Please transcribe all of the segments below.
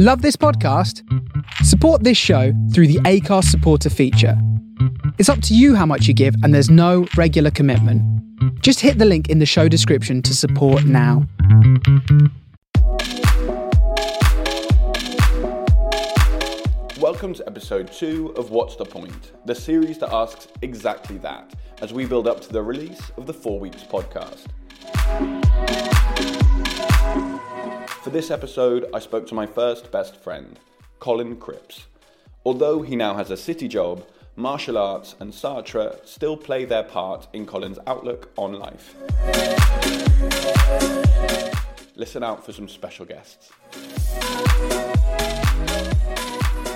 Love this podcast? Support this show through the Acast supporter feature. It's up to you how much you give, and there's no regular commitment. Just hit the link in the show description to support now. Welcome to episode two of What's the Point, the series that asks exactly that as we build up to the release of the Four Weeks podcast. For this episode, I spoke to my first best friend, Colin Cripps. Although he now has a city job, martial arts and Sartre still play their part in Colin's outlook on life. Listen out for some special guests.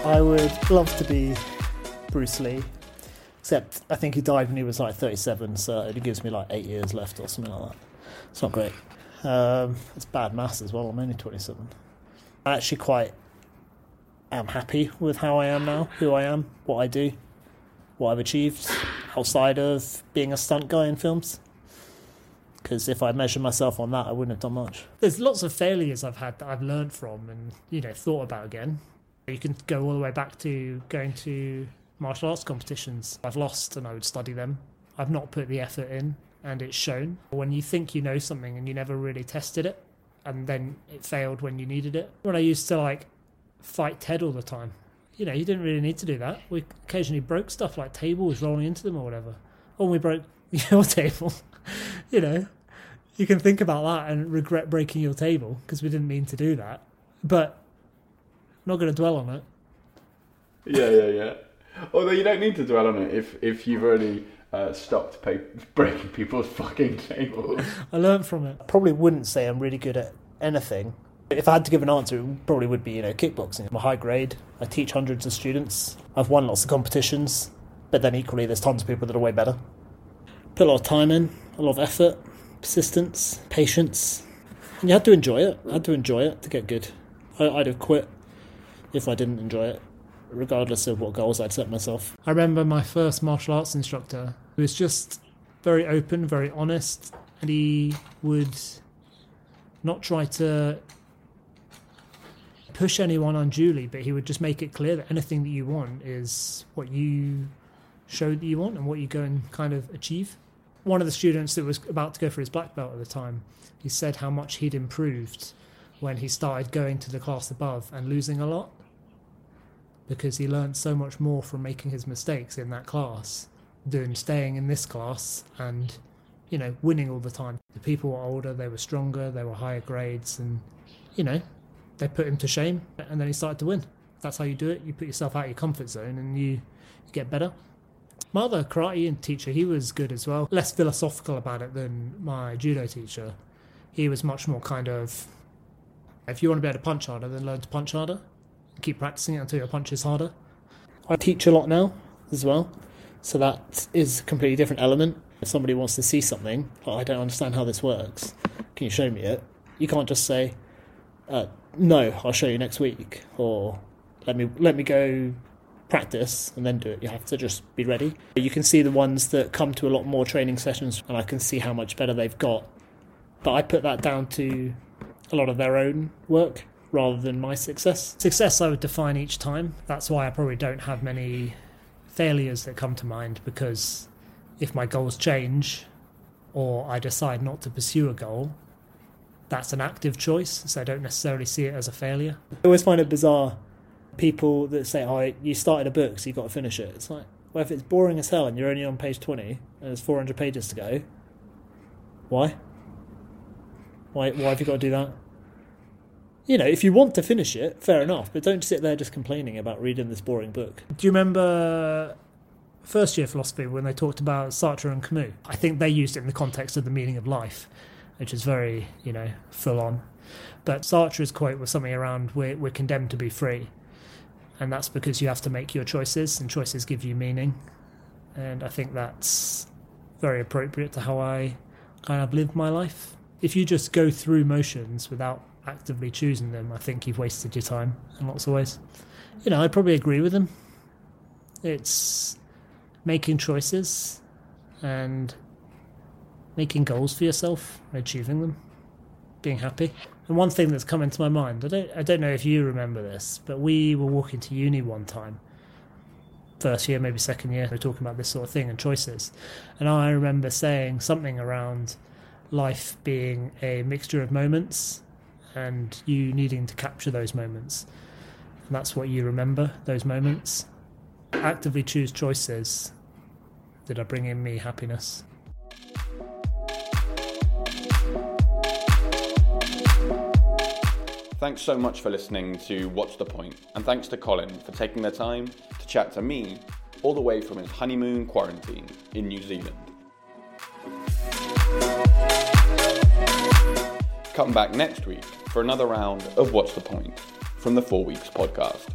I would love to be Bruce Lee, except I think he died when he was like 37, so it gives me like eight years left or something like that. It's not great. Um, it's bad maths as well. I'm only 27. I actually quite am happy with how I am now, who I am, what I do, what I've achieved outside of being a stunt guy in films. Because if I measure myself on that, I wouldn't have done much. There's lots of failures I've had that I've learned from and you know thought about again. You can go all the way back to going to martial arts competitions. I've lost and I would study them. I've not put the effort in and it's shown. When you think you know something and you never really tested it and then it failed when you needed it. When I used to like fight Ted all the time, you know, you didn't really need to do that. We occasionally broke stuff like tables rolling into them or whatever. Or we broke your table, you know. You can think about that and regret breaking your table because we didn't mean to do that. But not going to dwell on it. Yeah, yeah, yeah. Although you don't need to dwell on it if, if you've already uh, stopped pay- breaking people's fucking tables. I learned from it. I probably wouldn't say I'm really good at anything. If I had to give an answer, it probably would be, you know, kickboxing. I'm a high grade. I teach hundreds of students. I've won lots of competitions, but then equally, there's tons of people that are way better. Put a lot of time in, a lot of effort, persistence, patience, and you had to enjoy it. I had to enjoy it to get good. I, I'd have quit if I didn't enjoy it, regardless of what goals I'd set myself. I remember my first martial arts instructor who was just very open, very honest, and he would not try to push anyone unduly, but he would just make it clear that anything that you want is what you show that you want and what you go and kind of achieve. One of the students that was about to go for his black belt at the time, he said how much he'd improved when he started going to the class above and losing a lot because he learned so much more from making his mistakes in that class than staying in this class and you know winning all the time. The people were older they were stronger they were higher grades and you know they put him to shame and then he started to win. That's how you do it. You put yourself out of your comfort zone and you, you get better. My other karate teacher he was good as well. Less philosophical about it than my judo teacher. He was much more kind of if you want to be able to punch harder then learn to punch harder keep practicing it until your punch is harder. I teach a lot now as well, so that is a completely different element. If somebody wants to see something, oh, I don't understand how this works, can you show me it? You can't just say, uh, "No, I'll show you next week," or "Let me let me go practice and then do it." You have to just be ready. You can see the ones that come to a lot more training sessions, and I can see how much better they've got. But I put that down to a lot of their own work rather than my success. Success I would define each time. That's why I probably don't have many failures that come to mind because if my goals change or I decide not to pursue a goal, that's an active choice, so I don't necessarily see it as a failure. I always find it bizarre people that say, "Oh, you started a book, so you've got to finish it." It's like, well, if it's boring as hell and you're only on page twenty and there's four hundred pages to go, why? Why? Why have you got to do that? You know, if you want to finish it, fair enough, but don't sit there just complaining about reading this boring book. Do you remember first year philosophy when they talked about Sartre and Camus? I think they used it in the context of the meaning of life, which is very, you know, full on. But Sartre's quote was something around we're, we're condemned to be free. And that's because you have to make your choices, and choices give you meaning. And I think that's very appropriate to how I kind of live my life. If you just go through motions without actively choosing them, I think you've wasted your time in lots of ways. You know, I'd probably agree with them. It's making choices and making goals for yourself, achieving them, being happy. And one thing that's come into my mind, I don't, I don't know if you remember this, but we were walking to uni one time, first year, maybe second year, we are talking about this sort of thing and choices. And I remember saying something around life being a mixture of moments and you needing to capture those moments. And that's what you remember, those moments. Actively choose choices that are bringing me happiness. Thanks so much for listening to What's the Point, and thanks to Colin for taking the time to chat to me all the way from his honeymoon quarantine in New Zealand. Come back next week for another round of What's the Point from the Four Weeks podcast.